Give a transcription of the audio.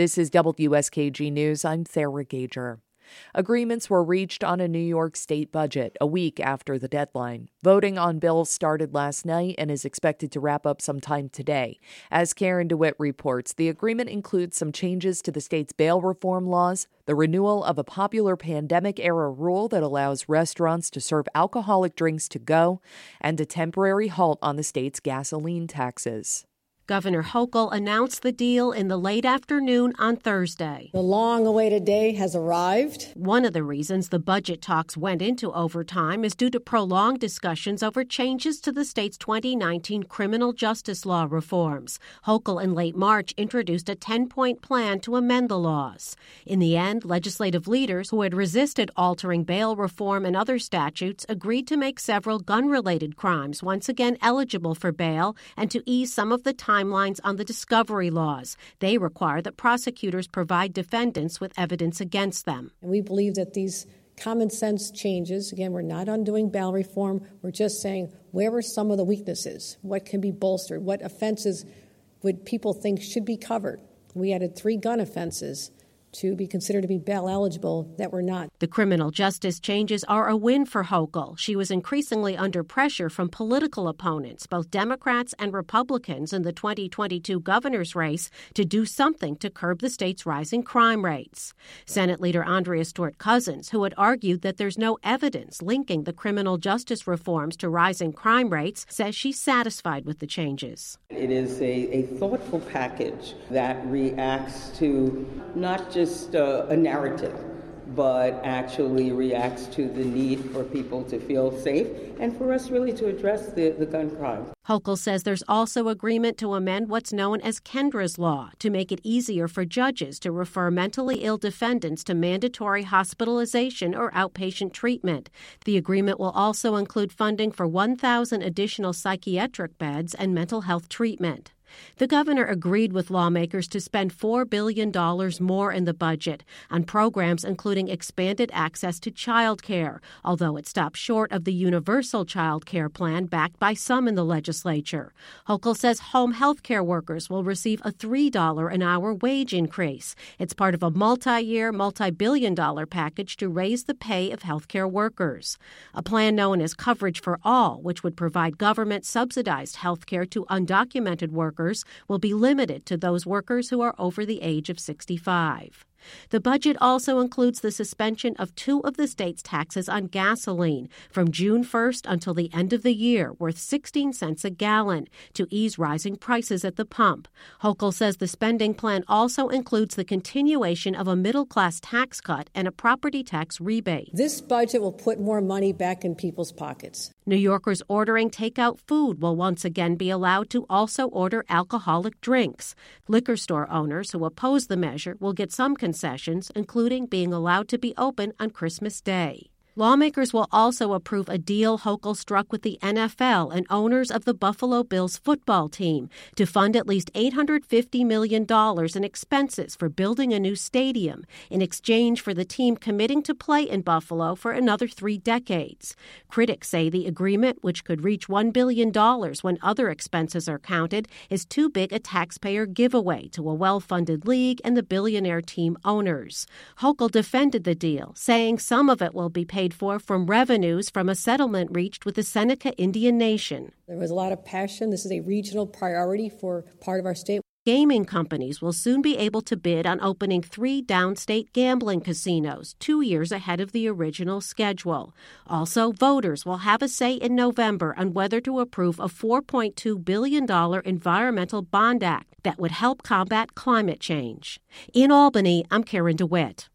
This is WSKG News. I'm Sarah Gager. Agreements were reached on a New York state budget a week after the deadline. Voting on bills started last night and is expected to wrap up sometime today. As Karen DeWitt reports, the agreement includes some changes to the state's bail reform laws, the renewal of a popular pandemic era rule that allows restaurants to serve alcoholic drinks to go, and a temporary halt on the state's gasoline taxes. Governor Hochul announced the deal in the late afternoon on Thursday. The long awaited day has arrived. One of the reasons the budget talks went into overtime is due to prolonged discussions over changes to the state's 2019 criminal justice law reforms. Hochul in late March introduced a 10 point plan to amend the laws. In the end, legislative leaders who had resisted altering bail reform and other statutes agreed to make several gun related crimes once again eligible for bail and to ease some of the time timelines on the discovery laws. They require that prosecutors provide defendants with evidence against them. And we believe that these common sense changes, again, we're not undoing bail reform, we're just saying where are some of the weaknesses? What can be bolstered? What offenses would people think should be covered? We added three gun offenses to be considered to be bail eligible that were not. The criminal justice changes are a win for Hochul. She was increasingly under pressure from political opponents, both Democrats and Republicans, in the 2022 governor's race to do something to curb the state's rising crime rates. Senate Leader Andrea Stewart Cousins, who had argued that there's no evidence linking the criminal justice reforms to rising crime rates, says she's satisfied with the changes. It is a, a thoughtful package that reacts to not just just uh, a narrative, but actually reacts to the need for people to feel safe and for us really to address the, the gun crime. Hochul says there's also agreement to amend what's known as Kendra's Law to make it easier for judges to refer mentally ill defendants to mandatory hospitalization or outpatient treatment. The agreement will also include funding for 1,000 additional psychiatric beds and mental health treatment. The governor agreed with lawmakers to spend $4 billion more in the budget on programs including expanded access to child care, although it stopped short of the universal child care plan backed by some in the legislature. Hochul says home health care workers will receive a $3 an hour wage increase. It's part of a multi year, multi billion dollar package to raise the pay of health care workers. A plan known as Coverage for All, which would provide government subsidized health care to undocumented workers workers will be limited to those workers who are over the age of 65. The budget also includes the suspension of two of the state's taxes on gasoline from June 1st until the end of the year, worth 16 cents a gallon, to ease rising prices at the pump. Hochul says the spending plan also includes the continuation of a middle class tax cut and a property tax rebate. This budget will put more money back in people's pockets. New Yorkers ordering takeout food will once again be allowed to also order alcoholic drinks. Liquor store owners who oppose the measure will get some concessions, including being allowed to be open on Christmas Day. Lawmakers will also approve a deal Hochul struck with the NFL and owners of the Buffalo Bills football team to fund at least $850 million in expenses for building a new stadium in exchange for the team committing to play in Buffalo for another three decades. Critics say the agreement, which could reach $1 billion when other expenses are counted, is too big a taxpayer giveaway to a well funded league and the billionaire team owners. Hochul defended the deal, saying some of it will be paid paid for from revenues from a settlement reached with the Seneca Indian Nation. There was a lot of passion. This is a regional priority for part of our state. Gaming companies will soon be able to bid on opening three downstate gambling casinos, two years ahead of the original schedule. Also, voters will have a say in November on whether to approve a $4.2 billion environmental bond act that would help combat climate change. In Albany, I'm Karen DeWitt.